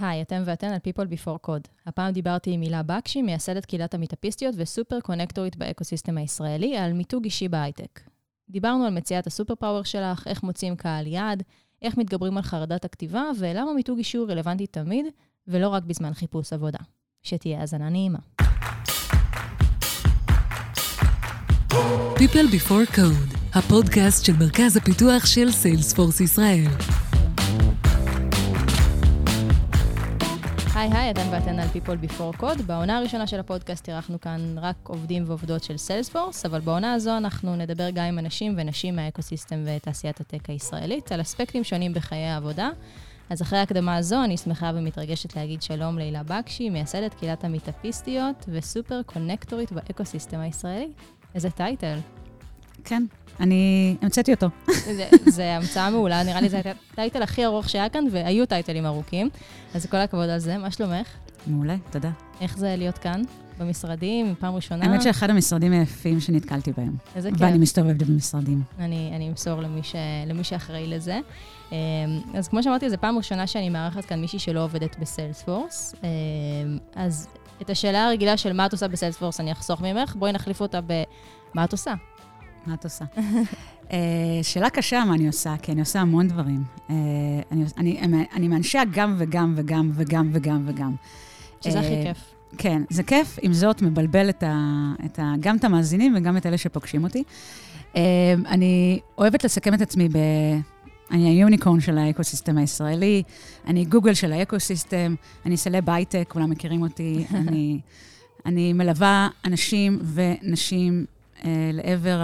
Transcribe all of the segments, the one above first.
היי, אתם ואתן על People Before Code. הפעם דיברתי עם הילה בקשי, מייסדת קהילת המיטאפיסטיות וסופר קונקטורית ב ecosystem הישראלי, על מיתוג אישי בהייטק. דיברנו על מציאת ה superpower שלך, איך מוצאים קהל יעד, איך מתגברים על חרדת הכתיבה, ולמה מיתוג אישי הוא רלוונטי תמיד, ולא רק בזמן חיפוש עבודה. שתהיה האזנה נעימה. People Before Code, הפודקאסט של מרכז הפיתוח של Salesforce ישראל. היי היי, אתן ואתם על People Before Code. בעונה הראשונה של הפודקאסט אירחנו כאן רק עובדים ועובדות של סיילספורס, אבל בעונה הזו אנחנו נדבר גם עם אנשים ונשים מהאקוסיסטם ותעשיית הטק הישראלית, על אספקטים שונים בחיי העבודה. אז אחרי ההקדמה הזו, אני שמחה ומתרגשת להגיד שלום להילה בקשי, מייסדת קהילת המיטאפיסטיות וסופר קונקטורית באקוסיסטם הישראלי. איזה title. כן, אני המצאתי אותו. זה, זה המצאה מעולה, נראה לי זה הטייטל הכי ארוך שהיה כאן, והיו טייטלים ארוכים. אז כל הכבוד על זה, מה שלומך? מעולה, תודה. איך זה להיות כאן, במשרדים, פעם ראשונה? האמת שאחד המשרדים היפים שנתקלתי בהם. איזה כיף. ואני מסתובבת במשרדים. אני, אני אמסור למי, ש, למי שאחראי לזה. אמ, אז כמו שאמרתי, זו פעם ראשונה שאני מארחת כאן מישהי שלא עובדת בסיילספורס. אמ, אז את השאלה הרגילה של מה את עושה בסיילספורס אני אחסוך ממך, בואי נחליף אותה במה את עושה. מה את עושה? אה, שאלה קשה מה אני עושה, כי אני עושה המון דברים. אה, אני, אני, אני מאנשי הגם וגם וגם וגם וגם וגם. שזה הכי אה, כיף. כן, זה כיף, עם זאת מבלבל את ה, את ה, גם את המאזינים וגם את אלה שפוגשים אותי. אני אוהבת לסכם את עצמי ב... אני ה unicorn של האקוסיסטם הישראלי, אני גוגל של האקוסיסטם, אני סלב הייטק, כולם מכירים אותי, אני, אני מלווה אנשים ונשים אה, לעבר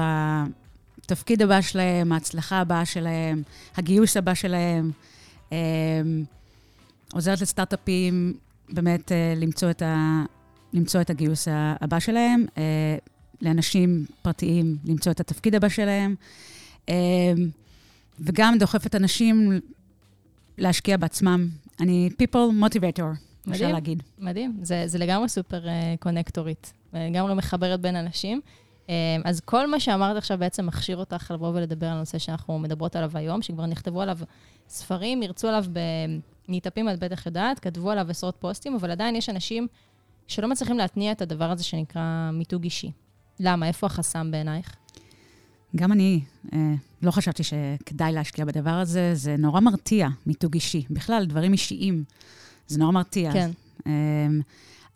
התפקיד הבא שלהם, ההצלחה הבאה שלהם, הגיוס הבא שלהם. אה, עוזרת לסטארט-אפים באמת אה, למצוא את, ה, למצוא את הגיוס הבא שלהם, אה, לאנשים פרטיים למצוא את התפקיד הבא שלהם, אה, וגם דוחפת אנשים להשקיע בעצמם. אני people motivator, אפשר להגיד. מדהים, זה, זה לגמרי סופר קונקטורית, לגמרי מחברת בין אנשים. אמ, אז כל מה שאמרת עכשיו בעצם מכשיר אותך לבוא ולדבר על הנושא שאנחנו מדברות עליו היום, שכבר נכתבו עליו ספרים, ירצו עליו בניטפים, את בטח יודעת, כתבו עליו עשרות פוסטים, אבל עדיין יש אנשים שלא מצליחים להתניע את הדבר הזה שנקרא מיתוג אישי. למה? איפה החסם בעינייך? גם אני אה, לא חשבתי שכדאי להשקיע בדבר הזה, זה נורא מרתיע, מיתוג אישי. בכלל, דברים אישיים, זה נורא מרתיע. כן. אה,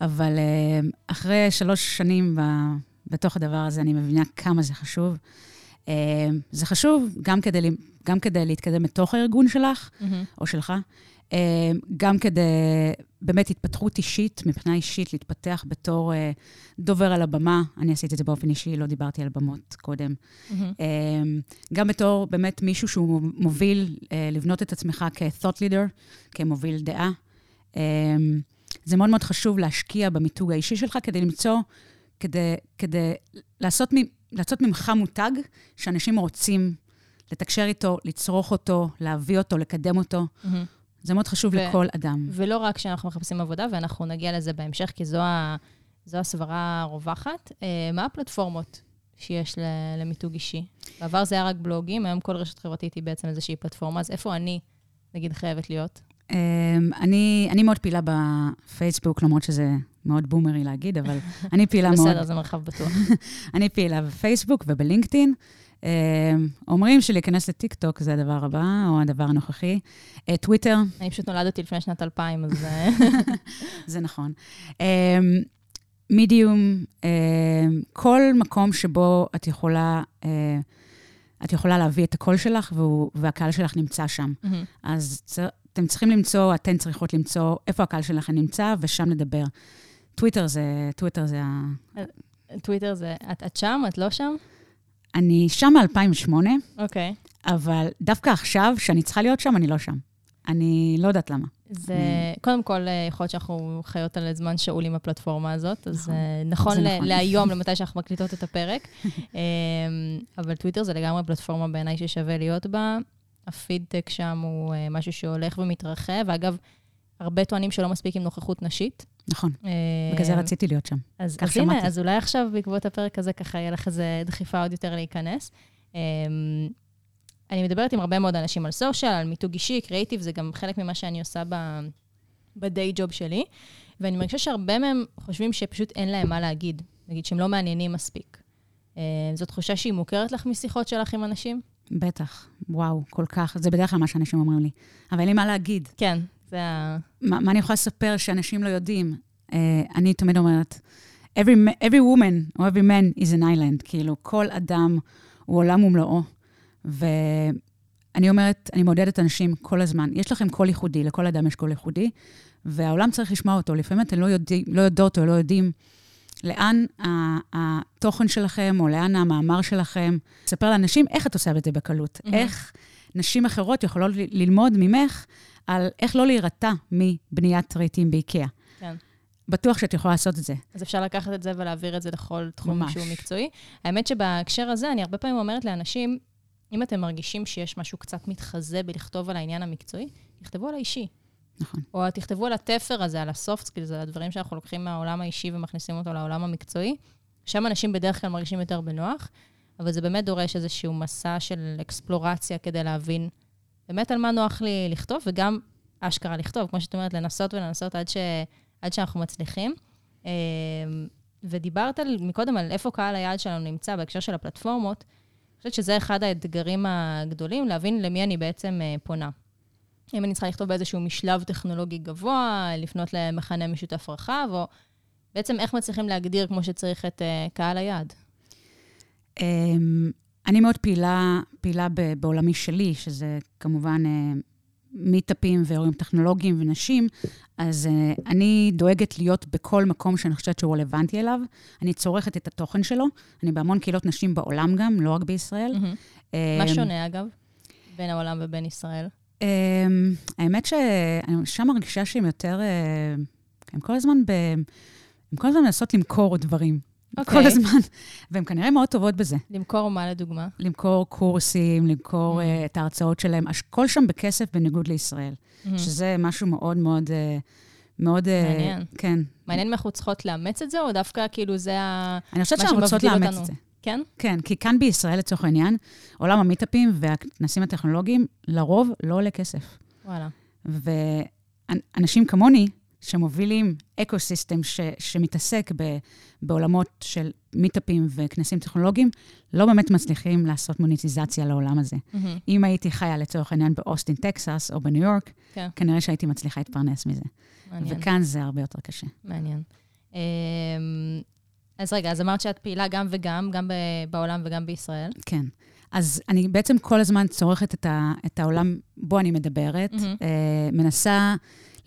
אבל אה, אחרי שלוש שנים בתוך הדבר הזה, אני מבינה כמה זה חשוב. Uh, זה חשוב גם כדי, גם כדי להתקדם בתוך הארגון שלך, mm-hmm. או שלך, uh, גם כדי באמת התפתחות אישית, מבחינה אישית, להתפתח בתור uh, דובר על הבמה. אני עשיתי את זה באופן אישי, לא דיברתי על במות קודם. Mm-hmm. גם בתור באמת מישהו שהוא מוביל, לבנות את עצמך כ-thought leader, כמוביל דעה. זה מאוד מאוד חשוב להשקיע במיתוג האישי שלך כדי למצוא כדי, כדי לעשות, לעשות ממך מותג שאנשים רוצים לתקשר איתו, לצרוך אותו, להביא אותו, לקדם אותו. Mm-hmm. זה מאוד חשוב ו- לכל אדם. ולא רק כשאנחנו מחפשים עבודה, ואנחנו נגיע לזה בהמשך, כי זו, ה- זו הסברה הרווחת. אה, מה הפלטפורמות שיש למיתוג אישי? בעבר זה היה רק בלוגים, היום כל רשת חברתית היא בעצם איזושהי פלטפורמה, אז איפה אני, נגיד, חייבת להיות? אמ, אני, אני מאוד פעילה בפייסבוק, למרות שזה מאוד בומרי להגיד, אבל אני פעילה מאוד... בסדר, זה מרחב בטוח. אני פעילה בפייסבוק ובלינקדאין. אמ, אומרים שלהיכנס לטיקטוק זה הדבר הבא, או הדבר הנוכחי. אה, טוויטר. אני פשוט נולדתי לפני שנת 2000, אז... אה, זה נכון. מידיום, אמ, כל מקום שבו את יכולה... אה, את יכולה להביא את הקול שלך, והוא, והקהל שלך נמצא שם. Mm-hmm. אז אתם צריכים למצוא, אתן צריכות למצוא איפה הקהל שלכם נמצא, ושם לדבר. טוויטר זה, טוויטר זה ה... טוויטר זה, את, את שם? את לא שם? אני שם מ-2008. אוקיי. Okay. אבל דווקא עכשיו, שאני צריכה להיות שם, אני לא שם. אני לא יודעת למה. זה, אני... קודם כל, אה, יכול להיות שאנחנו חיות על זמן שאול עם הפלטפורמה הזאת, אז נכון, אה, נכון, ל- נכון. להיום, למתי שאנחנו מקליטות את הפרק. אמ, אבל טוויטר זה לגמרי פלטפורמה בעיניי ששווה להיות בה. הפידטק שם הוא uh, משהו שהולך ומתרחב. ואגב, הרבה טוענים שלא מספיק עם נוכחות נשית. נכון, uh, בגלל זה רציתי להיות שם. אז, אז שמעתי. הנה, אז אולי עכשיו, בעקבות הפרק הזה, ככה יהיה לך איזה דחיפה עוד יותר להיכנס. Um, אני מדברת עם הרבה מאוד אנשים על סושיאל, על מיתוג אישי, קריאיטיב, זה גם חלק ממה שאני עושה ב... ב-day job שלי, ואני מרגישה שהרבה מהם חושבים שפשוט אין להם מה להגיד, נגיד שהם לא מעניינים מספיק. אה, זו תחושה שהיא מוכרת לך משיחות שלך עם אנשים? בטח, וואו, כל כך. זה בדרך כלל מה שאנשים אומרים לי. אבל אין לי מה להגיד. כן, זה ה... מה, מה אני יכולה לספר שאנשים לא יודעים? Uh, אני תמיד אומרת, every, every woman or every man is an island, כאילו, כל אדם הוא עולם ומלואו. ואני אומרת, אני מעודדת אנשים כל הזמן, יש לכם קול ייחודי, לכל אדם יש קול ייחודי, והעולם צריך לשמוע אותו. לפעמים אתם לא, יודעים, לא יודעות או לא יודעים לאן התוכן שלכם, או לאן המאמר שלכם. ספר לאנשים איך את עושה את זה בקלות. Mm-hmm. איך נשים אחרות יכולות ללמוד ממך על איך לא להירתע מבניית רהיטים באיקאה. כן. בטוח שאת יכולה לעשות את זה. אז אפשר לקחת את זה ולהעביר את זה לכל תחום ממש. שהוא מקצועי. האמת שבהקשר הזה, אני הרבה פעמים אומרת לאנשים, אם אתם מרגישים שיש משהו קצת מתחזה בלכתוב על העניין המקצועי, תכתבו על האישי. נכון. או תכתבו על התפר הזה, על הסופט סקילס, על הדברים שאנחנו לוקחים מהעולם האישי ומכניסים אותו לעולם המקצועי. שם אנשים בדרך כלל מרגישים יותר בנוח, אבל זה באמת דורש איזשהו מסע של אקספלורציה כדי להבין באמת על מה נוח לי לכתוב, וגם אשכרה לכתוב, כמו שאת אומרת, לנסות ולנסות עד, ש... עד שאנחנו מצליחים. אמ, ודיברת על, מקודם על איפה קהל היעד שלנו נמצא בהקשר של הפלטפורמות. אני חושבת שזה אחד האתגרים הגדולים, להבין למי אני בעצם אה, פונה. אם אני צריכה לכתוב באיזשהו משלב טכנולוגי גבוה, לפנות למכנה משותף רחב, או בעצם איך מצליחים להגדיר כמו שצריך את uh, קהל היעד? Um, אני מאוד פעילה, פעילה בעולמי שלי, שזה כמובן uh, מיטאפים ואירועים טכנולוגיים ונשים, אז uh, אני דואגת להיות בכל מקום שאני חושבת שהוא רלוונטי אליו. אני צורכת את התוכן שלו. אני בהמון קהילות נשים בעולם גם, לא רק בישראל. Mm-hmm. מה שונה, אגב, בין העולם ובין ישראל? אמ, האמת שאני שם מרגישה שהן יותר, אה, הן כל הזמן ב... הן כל הזמן מנסות למכור דברים. Okay. כל אוקיי. הזמן. והן כנראה מאוד טובות בזה. למכור מה לדוגמה? למכור קורסים, למכור mm-hmm. uh, את ההרצאות שלהם. הכל שם בכסף בניגוד לישראל. Mm-hmm. שזה משהו מאוד מאוד... Uh, מאוד... מעניין. Uh, כן. מעניין אם אנחנו צריכות לאמץ את זה, או דווקא כאילו זה ה... אני חושבת שאנחנו רוצות לאמץ את זה. כן? כן, כי כאן בישראל, לצורך העניין, עולם המיטאפים והכנסים הטכנולוגיים, לרוב לא עולה כסף. וואלה. ואנשים כמוני, שמובילים אקו-סיסטם ש, שמתעסק ב, בעולמות של מיטאפים וכנסים טכנולוגיים, לא באמת מצליחים לעשות מוניטיזציה לעולם הזה. Mm-hmm. אם הייתי חיה לצורך העניין באוסטין, טקסס, או בניו יורק, כן. כנראה שהייתי מצליחה להתפרנס מזה. מעניין. וכאן זה הרבה יותר קשה. מעניין. אמ, אז רגע, אז אמרת שאת פעילה גם וגם, גם בעולם וגם בישראל. כן. אז אני בעצם כל הזמן צורכת את, ה, את העולם בו אני מדברת, mm-hmm. אה, מנסה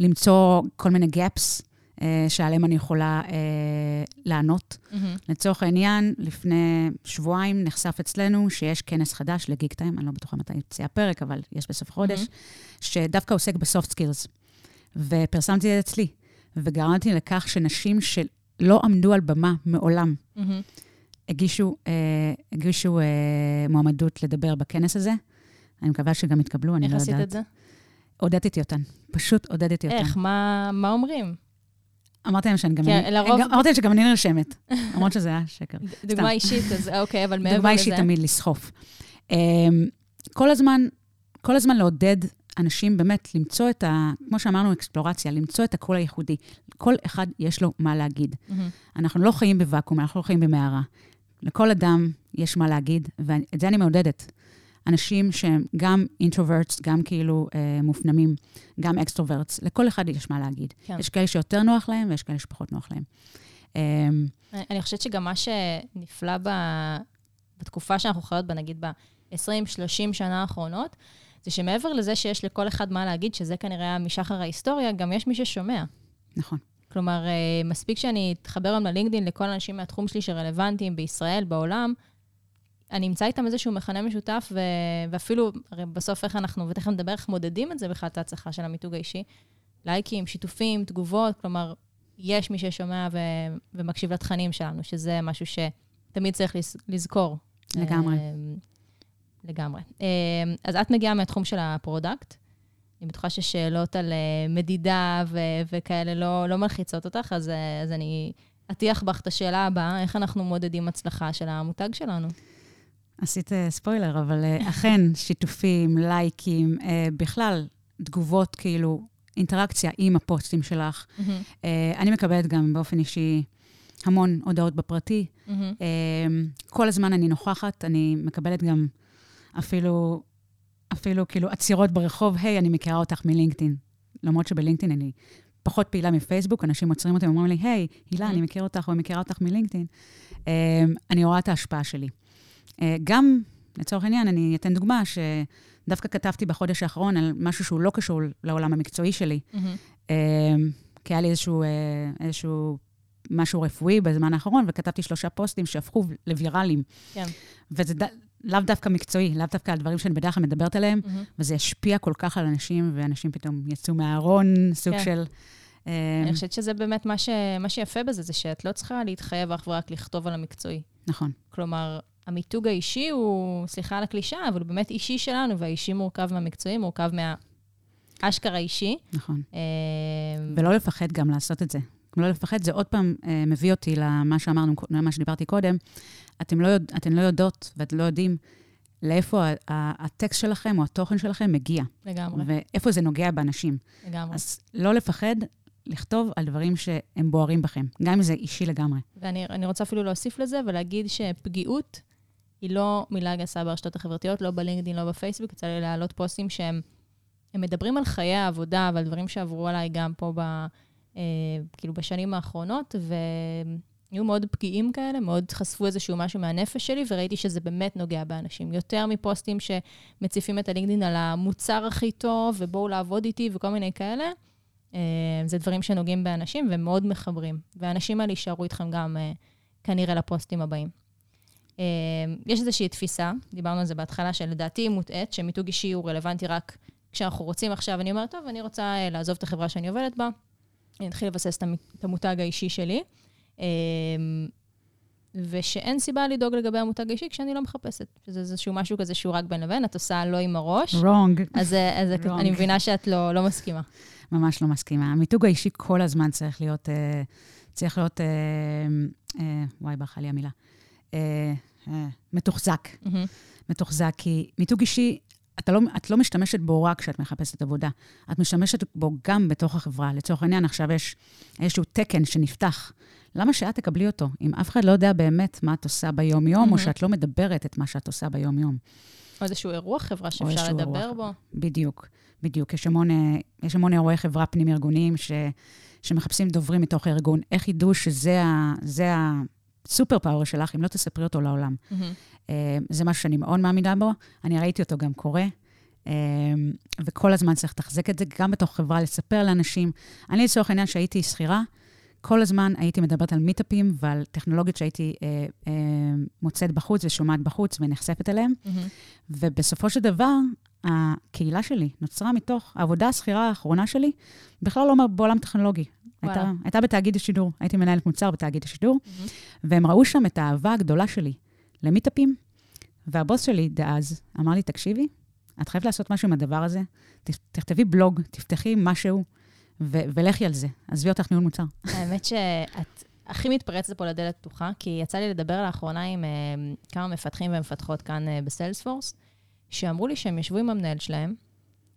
למצוא כל מיני gaps אה, שעליהם אני יכולה אה, לענות. Mm-hmm. לצורך העניין, לפני שבועיים נחשף אצלנו שיש כנס חדש לגיק טיים, אני לא בטוחה מתי יצא הפרק, אבל יש בסוף חודש, mm-hmm. שדווקא עוסק ב soft skills. ופרסמתי את זה אצלי, וגרמתי לכך שנשים של... לא עמדו על במה מעולם. Mm-hmm. הגישו, אה, הגישו אה, מועמדות לדבר בכנס הזה. אני מקווה שגם יתקבלו, אני לא יודעת. איך עשית את זה? עודדתי אותן. פשוט עודדתי אותן. איך? מה, מה אומרים? אמרתי להם שאני גם... כן, לרוב... אמרתי להם שגם אני נרשמת, למרות שזה היה שקר. דוגמה אישית, אז אוקיי, אבל מעבר לזה... דוגמה אישית תמיד לסחוף. אמ, כל הזמן, כל הזמן לעודד אנשים באמת למצוא את ה... כמו שאמרנו, אקספלורציה, למצוא את הקול הייחודי. כל אחד יש לו מה להגיד. אנחנו לא חיים בוואקום, אנחנו לא חיים במערה. לכל אדם יש מה להגיד, ואת זה אני מעודדת. אנשים שהם גם introverts, גם כאילו אה, מופנמים, גם extroverts, לכל אחד יש מה להגיד. כן. יש כאלה שיותר נוח להם ויש כאלה שפחות נוח להם. אה, אני חושבת שגם מה שנפלא ב... בתקופה שאנחנו חיות בה, נגיד ב-20-30 שנה האחרונות, זה שמעבר לזה שיש לכל אחד מה להגיד, שזה כנראה משחר ההיסטוריה, גם יש מי ששומע. נכון. כלומר, אה, מספיק שאני אתחבר היום ללינקדאין לכל האנשים מהתחום שלי שרלוונטיים בישראל, בעולם, אני אמצא איתם איזשהו מכנה משותף, ו... ואפילו, הרי בסוף איך אנחנו, ותכף נדבר איך מודדים את זה בכלל, את ההצלחה של המיתוג האישי. לייקים, שיתופים, תגובות, כלומר, יש מי ששומע ו... ומקשיב לתכנים שלנו, שזה משהו שתמיד צריך לזכור. לגמרי. אה, לגמרי. אמ, אז את מגיעה מהתחום של ה product. אני בטוחה ששאלות על אה, מדידה ו- וכאלה לא, לא מלחיצות אותך, אז, אה, אז אני אטיח בך את השאלה הבאה, איך אנחנו מודדים הצלחה של המותג שלנו? עשית אה, ספוילר, אבל אכן, שיתופים, לייקים, בכלל, תגובות כאילו אינטראקציה עם הפוסטים שלך. אה, אני מקבלת גם באופן אישי המון הודעות בפרטי. אה, כל הזמן אני נוכחת, אני מקבלת גם אפילו, אפילו כאילו עצירות ברחוב, היי, אני מכירה אותך מלינקדאין. למרות שבלינקדאין אני פחות פעילה מפייסבוק, אנשים עוצרים אותי ואומרים לי, היי, הילה, אני מכיר אותך או מכירה אותך מלינקדאין. אה, אני רואה את ההשפעה שלי. אה, גם, לצורך העניין, אני אתן דוגמה שדווקא כתבתי בחודש האחרון על משהו שהוא לא קשור לעולם המקצועי שלי. אה, כי היה לי איזשהו, אה, איזשהו משהו רפואי בזמן האחרון, וכתבתי שלושה פוסטים שהפכו לוויראליים. כן. וזה ד... לאו דווקא מקצועי, לאו דווקא על דברים שאני בדרך כלל מדברת עליהם, מהמם. וזה השפיע כל כך על אנשים, ואנשים פתאום יצאו מהארון, סוג כן. של... אני חושבת שזה באמת מה, ש... מה שיפה בזה, זה שאת לא צריכה להתחייב אך ורק לכתוב על המקצועי. נכון, כלומר, המיתוג האישי הוא, סליחה על הקלישאה, אבל הוא באמת אישי שלנו, והאישי מורכב מהמקצועי, מורכב מהאשכרה אישי. נכון. אה, ולא לפחד גם לעשות את זה. לא לפחד, זה עוד פעם אה, מביא אותי למה שאמרנו, למה שדיברתי קודם. אתם לא, יודע, אתם לא יודעות ואתם לא יודעים לאיפה הטקסט שלכם או התוכן שלכם מגיע, לגמרי, ואיפה זה נוגע באנשים. לגמרי. אז לא לפחד לכתוב על דברים שהם בוערים בכם, גם אם זה אישי לגמרי. ואני אני רוצה אפילו להוסיף לזה ולהגיד שפגיעות היא לא מילה גסה ברשתות החברתיות, לא בלינקדאין, לא בפייסבוק. יצא לי להעלות פוסטים שהם הם מדברים על חיי העבודה ועל דברים שעברו עליי גם פה ב, אה, כאילו בשנים האחרונות, והיו מאוד פגיעים כאלה, מאוד חשפו איזשהו משהו מהנפש שלי, וראיתי שזה באמת נוגע באנשים. יותר מפוסטים שמציפים את הלינקדאין על המוצר הכי טוב, ובואו לעבוד איתי וכל מיני כאלה. אה, זה דברים שנוגעים באנשים והם מאוד מחברים. והאנשים האלה יישארו איתכם גם אה, כנראה לפוסטים הבאים. אה, יש איזושהי תפיסה, דיברנו על זה בהתחלה, שלדעתי היא מוטעית, שמיתוג אישי הוא רלוונטי רק כשאנחנו רוצים עכשיו, אני אומרת, טוב, אני רוצה אה, לעזוב את החברה שאני עובדת בה, אני אתחיל לבסס את המ- את המותג האישי שלי, אה, ושאין סיבה לדאוג לגבי המותג האישי כשאני לא מחפשת. שזה איזשהו משהו כזה שהוא רק בין לבין, את עושה לא עם הראש. wrong. אז, אה, אז Wrong. אני מבינה שאת לא, לא מסכימה. ממש לא מסכימה. המיתוג האישי כל הזמן צריך להיות, אה, צריך להיות, וואי, ברכה לי המילה, מתוחזק. מהמם. מתוחזק, כי מיתוג אישי, אתה לא, את לא משתמשת בו רק כשאת מחפשת עבודה, את משתמשת בו גם בתוך החברה. לצורך העניין, עכשיו יש איזשהו תקן שנפתח. למה שאת תקבלי אותו, אם אף אחד לא יודע באמת מה את עושה ביום-יום, או מהמם. שאת לא מדברת את מה שאת עושה ביום-יום? או איזשהו אירוע חברה שאפשר לדבר אירוע בו. בדיוק, בדיוק. יש המון, אה, יש המון אירועי חברה פנים-ארגוניים ש, שמחפשים דוברים מתוך הארגון. איך ידעו שזה ה- זה הסופר פאוור שלך, אם לא תספרי אותו לעולם? מהמם. אה, זה משהו שאני מאוד מאמינה בו, אני ראיתי אותו גם קורה, אה, וכל הזמן צריך לתחזק את זה, גם בתוך חברה, לספר לאנשים. אני, לצורך העניין, שהייתי שכירה, כל הזמן הייתי מדברת על מיטאפים ועל טכנולוגיות שהייתי אה, אה, מוצאת בחוץ ושומעת בחוץ ונחשפת אליהן. מהמם. ובסופו של דבר, הקהילה שלי נוצרה מתוך העבודה השכירה האחרונה שלי, בכלל לא בעולם טכנולוגי. הייתה, הייתה בתאגיד השידור, הייתי מנהלת מוצר בתאגיד השידור, מהמם. והם ראו שם את האהבה הגדולה שלי למיטאפים, והבוס שלי דאז אמר לי, תקשיבי, את חייבת לעשות משהו עם הדבר הזה, תכתבי בלוג, תפתחי משהו, ו- ולכי על זה. עזבי אותך ניהול מוצר. האמת שאת הכי מתפרצת פה לדלת פתוחה, כי יצא לי לדבר לאחרונה עם אה, כמה מפתחים ומפתחות כאן אה, בסיילספורס, שאמרו לי שהם ישבו עם המנהל שלהם,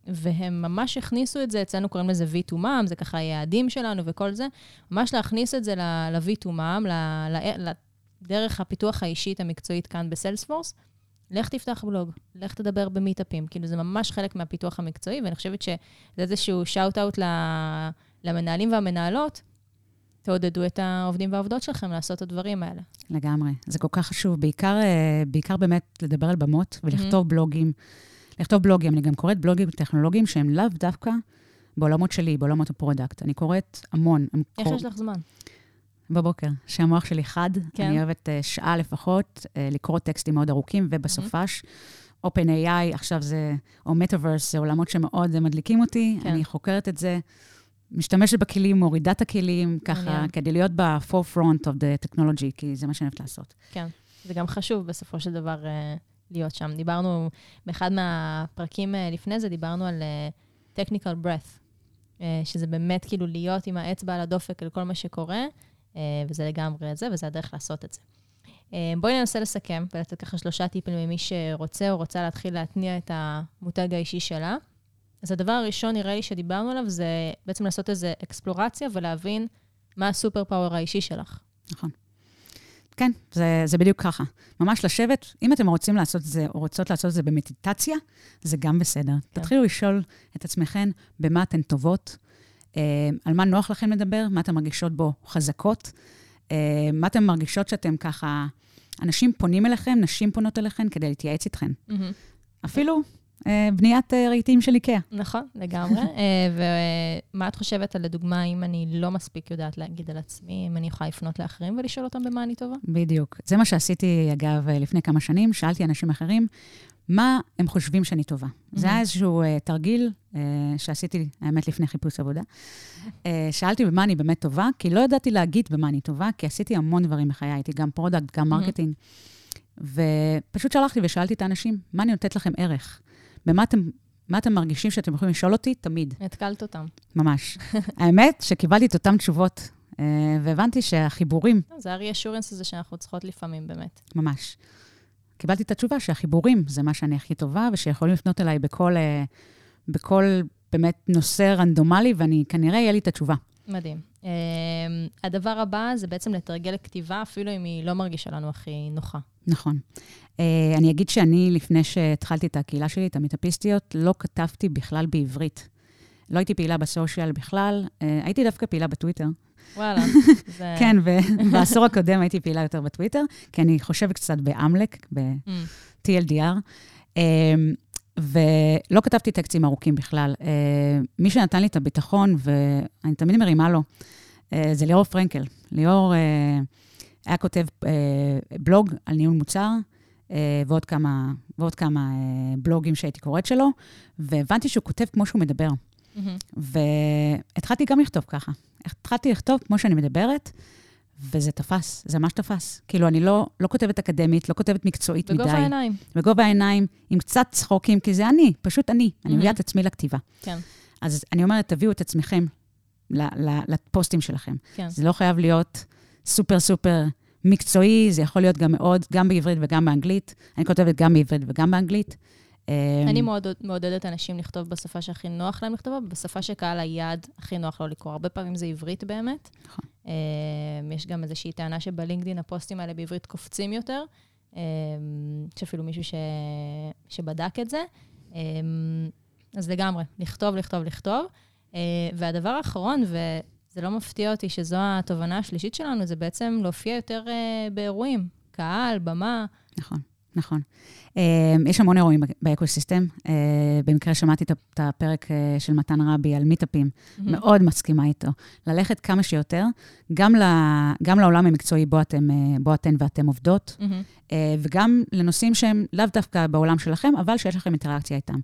והם ממש הכניסו את זה, אצלנו קוראים לזה V2MOM, זה ככה היעדים שלנו וכל זה, ממש להכניס את זה ל-V2MOM, ל- ל- דרך הפיתוח האישית המקצועית כאן בסיילספורס. לך תפתח בלוג, לך תדבר במיטאפים. כאילו, זה ממש חלק מהפיתוח המקצועי, ואני חושבת שזה איזשהו shout-out למנהלים והמנהלות, תעודדו את העובדים והעובדות שלכם לעשות את הדברים האלה. לגמרי. זה כל כך חשוב, בעיקר, אה, בעיקר באמת לדבר על במות ולכתוב בלוגים. לכתוב בלוגים, אני גם קוראת בלוגים טכנולוגיים שהם לאו דווקא בעולמות שלי, בעולמות ה product. אני קוראת המון. איך קור- יש לך זמן? בבוקר, שהמוח שלי חד, כן. אני אוהבת אה, שעה לפחות אה, לקרוא טקסטים מאוד ארוכים, ובסופש, OpenAI, עכשיו זה, או Metaverse, זה עולמות שמאוד אה, מדליקים אותי, כן. אני חוקרת את זה, משתמשת בכלים, מורידה את הכלים, ככה, מעניין. כדי להיות ב-forefront of the technology, כי זה מה שאני אוהבת לעשות. כן. זה גם חשוב בסופו של דבר אה, להיות שם. דיברנו, באחד מהפרקים אה, לפני זה, דיברנו על אה, technical breath, אה, שזה באמת כאילו להיות עם האצבע על הדופק על כל מה שקורה, וזה לגמרי זה, וזה הדרך לעשות את זה. בואי ננסה לסכם ולתת ככה שלושה טיפים למי שרוצה או רוצה להתחיל להתניע את המותג האישי שלה. אז הדבר הראשון, נראה לי, שדיברנו עליו, זה בעצם לעשות איזו אקספלורציה ולהבין מה הסופר פאוור האישי שלך. נכון. כן, זה, זה בדיוק ככה. ממש לשבת, אם אתם רוצים לעשות את זה, או רוצות לעשות את זה במדיטציה, זה גם בסדר. כן. תתחילו לשאול את עצמכם במה אתן טובות, אה, על מה נוח לכם לדבר, מה אתן מרגישות בו חזקות, אה, מה אתן מרגישות שאתם ככה... אנשים פונים אליכם, נשים פונות אליכם כדי להתייעץ איתכם. Mm-hmm. אפילו בניית אה, רהיטים של איקאה. נכון, לגמרי. אה, ומה את חושבת על, לדוגמה, אם אני לא מספיק יודעת להגיד על עצמי, אם אני יכולה לפנות לאחרים ולשאול אותם במה אני טובה? בדיוק. זה מה שעשיתי, אגב, לפני כמה שנים. שאלתי אנשים אחרים, מה הם חושבים שאני טובה. Mm-hmm. זה היה איזשהו אה, תרגיל אה, שעשיתי, האמת, לפני חיפוש עבודה. אה, שאלתי במה אני באמת טובה, כי לא ידעתי להגיד במה אני טובה, כי עשיתי המון דברים בחיי, הייתי גם product, גם marketing. Mm-hmm. ופשוט שלחתי ושאלתי את האנשים, מה אני נותנת לכם ערך? במה אתם, מה אתם מרגישים שאתם יכולים לשאול אותי? תמיד. התקלת אותם. ממש. האמת שקיבלתי את אותן תשובות, uh, והבנתי שהחיבורים... זה ה-reassurance הזה שאנחנו צריכות לפעמים, באמת. ממש. קיבלתי את התשובה שהחיבורים זה מה שאני הכי טובה, ושיכולים לפנות אליי בכל, אה, בכל באמת נושא רנדומלי, ואני, כנראה יהיה לי את התשובה. מדהים. Uh, הדבר הבא זה בעצם לתרגל כתיבה, אפילו אם היא לא מרגישה לנו הכי נוחה. נכון. Uh, אני אגיד שאני, לפני שהתחלתי את הקהילה שלי, את המטאפיסטיות, לא כתבתי בכלל בעברית. לא הייתי פעילה בסושיאל בכלל, uh, הייתי דווקא פעילה בטוויטר. וואלה. זה... כן, ובעשור הקודם הייתי פעילה יותר בטוויטר, כי אני חושבת קצת באמלק, ב-TLDR. Mm. אמ, ולא כתבתי טקסטים ארוכים בכלל. אה, מי שנתן לי את הביטחון, ואני תמיד מרימה לו, אה, זה ליאור פרנקל. ליאור אה, היה כותב בלוג על ניהול מוצר, ועוד כמה, ועוד כמה בלוגים שהייתי קוראת שלו, והבנתי שהוא כותב כמו שהוא מדבר. Mm-hmm. והתחלתי גם לכתוב ככה. התחלתי לכתוב כמו שאני מדברת, וזה תפס, זה ממש תפס. כאילו, אני לא, לא כותבת אקדמית, לא כותבת מקצועית בגובה מדי. בגובה העיניים. בגובה העיניים, עם קצת צחוקים, כי זה אני, פשוט אני. Mm-hmm. אני מביאה את עצמי לכתיבה. כן. אז אני אומרת, תביאו את עצמכם לפוסטים שלכם. כן. זה לא חייב להיות סופר סופר מקצועי, זה יכול להיות גם מאוד, גם בעברית וגם באנגלית. אני כותבת גם בעברית וגם באנגלית. אני מאוד מעודדת אנשים לכתוב בשפה שהכי נוח להם לכתוב, בשפה שקהל היעד הכי נוח לו לקרוא. הרבה פעמים זה עברית באמת. נכון. יש גם איזושהי טענה שבלינקדין הפוסטים האלה בעברית קופצים יותר. יש אפילו מישהו ש... שבדק את זה. אז לגמרי, לכתוב, לכתוב, לכתוב. והדבר האחרון, וזה לא מפתיע אותי שזו התובנה השלישית שלנו, זה בעצם להופיע יותר באירועים. קהל, במה. נכון. נכון. אמ, יש המון אירועים באקוסיסטם. אה, במקרה שמעתי את הפרק אה, של מתן רבי על מיטאפים, mm-hmm. מאוד מסכימה איתו. ללכת כמה שיותר, גם, ל, גם לעולם המקצועי בו, אתם, אה, בו אתן ואתם עובדות, mm-hmm. וגם לנושאים שהם לאו דווקא בעולם שלכם, אבל שיש לכם אינטראקציה איתם.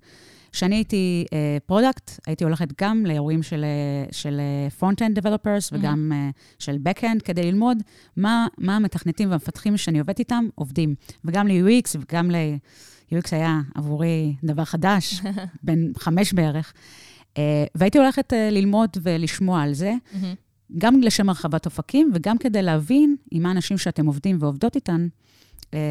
כשאני הייתי product, אה, הייתי הולכת גם לאירועים של, של front-end developers mm-hmm. וגם אה, של back-end, כדי ללמוד מה, מה המתכנתים והמפתחים שאני עובדת איתם עובדים. וגם ל-UX וגם ל... UX היה עבורי דבר חדש, בן חמש בערך. אה, והייתי הולכת אה, ללמוד ולשמוע על זה, mm-hmm. גם לשם הרחבת אופקים וגם כדי להבין עם האנשים שאתם עובדים ועובדות איתן, אה,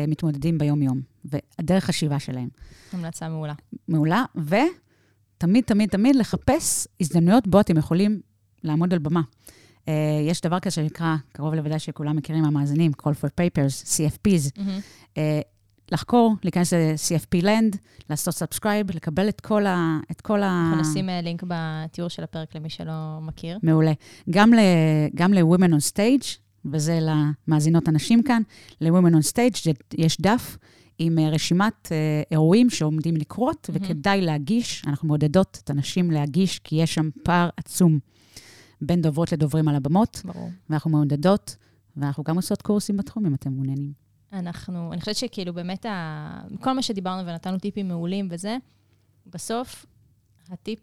מתמודדים ביום-יום, והדרך חשיבה שלהם. המלצה מעולה. מעולה, ותמיד, תמיד, תמיד לחפש הזדמנויות בו אתם יכולים לעמוד על במה. אה, יש דבר כזה שנקרא, קרוב לוודאי שכולם מכירים המאזינים, call for papers, CFPs. Mm-hmm. אה, לחקור, להיכנס ל-CFP Land, לעשות subscribe, לקבל את כל ה... את כל ה... אנחנו נשים לינק בתיאור של הפרק למי שלא מכיר. מעולה. גם ל-Women on Stage, וזה למאזינות הנשים כאן, ל-Women on Stage יש דף עם אה, רשימת אה, אירועים שעומדים לקרות, mm-hmm. וכדאי להגיש, אנחנו מעודדות את הנשים להגיש, כי יש שם פער עצום בין דוברות לדוברים על הבמות. ברור. ואנחנו מעודדות, ואנחנו גם עושות קורסים בתחום, אם אתם מעוניינים. אנחנו, אני חושבת שכאילו באמת, ה, כל מה שדיברנו ונתנו טיפים מעולים וזה, בסוף, הטיפ,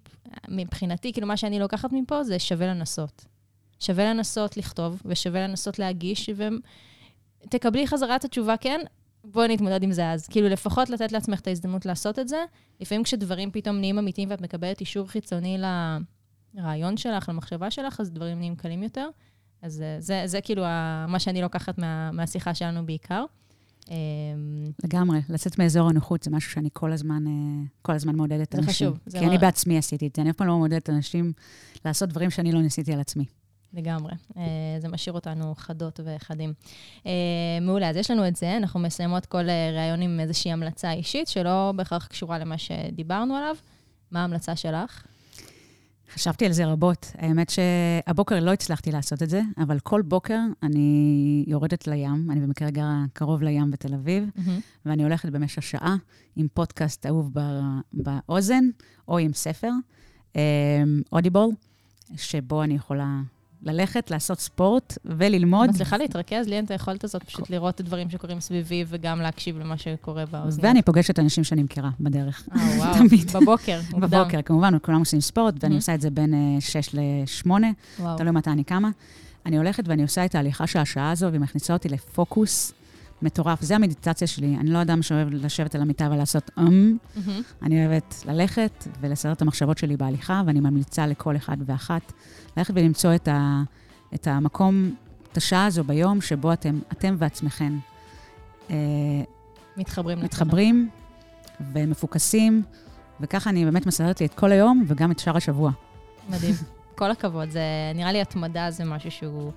מבחינתי, כאילו מה שאני לוקחת מפה, זה שווה לנסות. שווה לנסות לכתוב, ושווה לנסות להגיש, ותקבלי חזרה את התשובה, כן, בואי נתמודד עם זה אז. כאילו, לפחות לתת לעצמך את ההזדמנות לעשות את זה. לפעמים כשדברים פתאום נהיים אמיתיים ואת מקבלת אישור חיצוני לרעיון שלך, למחשבה שלך, אז דברים נהיים קלים יותר. אז זה, זה, זה כאילו מה שאני לוקחת מה, מהשיחה שלנו בעיקר. אמ, לגמרי, לצאת מאזור הנוחות זה משהו שאני כל הזמן, אה, כל הזמן מעודדת זה אנשים. חשוב, זה כי לא- אני בעצמי עשיתי את זה, אני אף פעם לא מעודדת אנשים לעשות דברים שאני לא ניסיתי על עצמי. לגמרי. אה, זה משאיר אותנו חדות וחדים. אה, מעולה, אז יש לנו את זה, אנחנו מסיימות כל אה, ראיון עם איזושהי המלצה אישית, שלא בהכרח קשורה למה שדיברנו עליו. מה ההמלצה שלך? חשבתי על זה רבות. האמת שהבוקר לא הצלחתי לעשות את זה, אבל כל בוקר אני יורדת לים, אני במקרה גרה קרוב לים בתל אביב, ואני הולכת במשך שעה עם פודקאסט אהוב ב- באוזן, או עם ספר, אודיבול, שבו אני יכולה ללכת, לעשות ספורט וללמוד. מצליחה להתרכז? לי אין את היכולת הזאת, פשוט לראות את הדברים שקורים סביבי וגם להקשיב למה שקורה באוזניות. ואני פוגשת אנשים שאני מכירה בדרך. אה, וואו, תמיד. בבוקר, מוקדם. בבוקר, כמובן, כולם עושים ספורט, ואני Mhm. עושה את זה בין 6 ל-8, וואו. תלוי מתי אני קמה. אני הולכת ואני עושה את ההליכה של השעה הזו, והיא מכניסה אותי לפוקוס מטורף. זה המדיטציה שלי. אני לא אדם שאוהב לשבת על המיטה ולעשות אמ. מהמם. אני אוהבת ללכת ולסדר את המחשבות שלי בהליכה, ואני ממליצה לכל אחד ואחת ללכת ולמצוא את, ה, את המקום, את השעה הזו ביום, שבו אתם, אתם ועצמכם אה, מתחברים. מתחברים ומפוקסים, וככה אני באמת מסדרת לי את כל היום וגם את שאר השבוע. מדהים. כל הכבוד. זה, נראה לי התמדה זה משהו שהוא...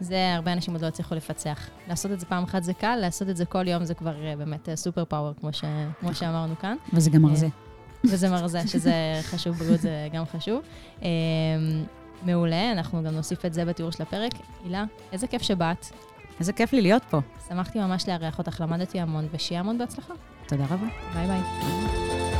זה, הרבה אנשים עוד לא הצליחו לפצח. לעשות את זה פעם אחת זה קל, לעשות את זה כל יום זה כבר אה, באמת אה, super power, כמו, ש, כמו שאמרנו כאן. וזה גם מרזה. וזה מרזה, שזה חשוב, בריאות זה גם חשוב. אה, מעולה, אנחנו גם נוסיף את זה בתיאור של הפרק. הילה, איזה כיף שבאת. איזה כיף לי להיות פה. שמחתי ממש לארח אותך, למדתי המון, ושיהיה המון בהצלחה. תודה רבה. ביי ביי.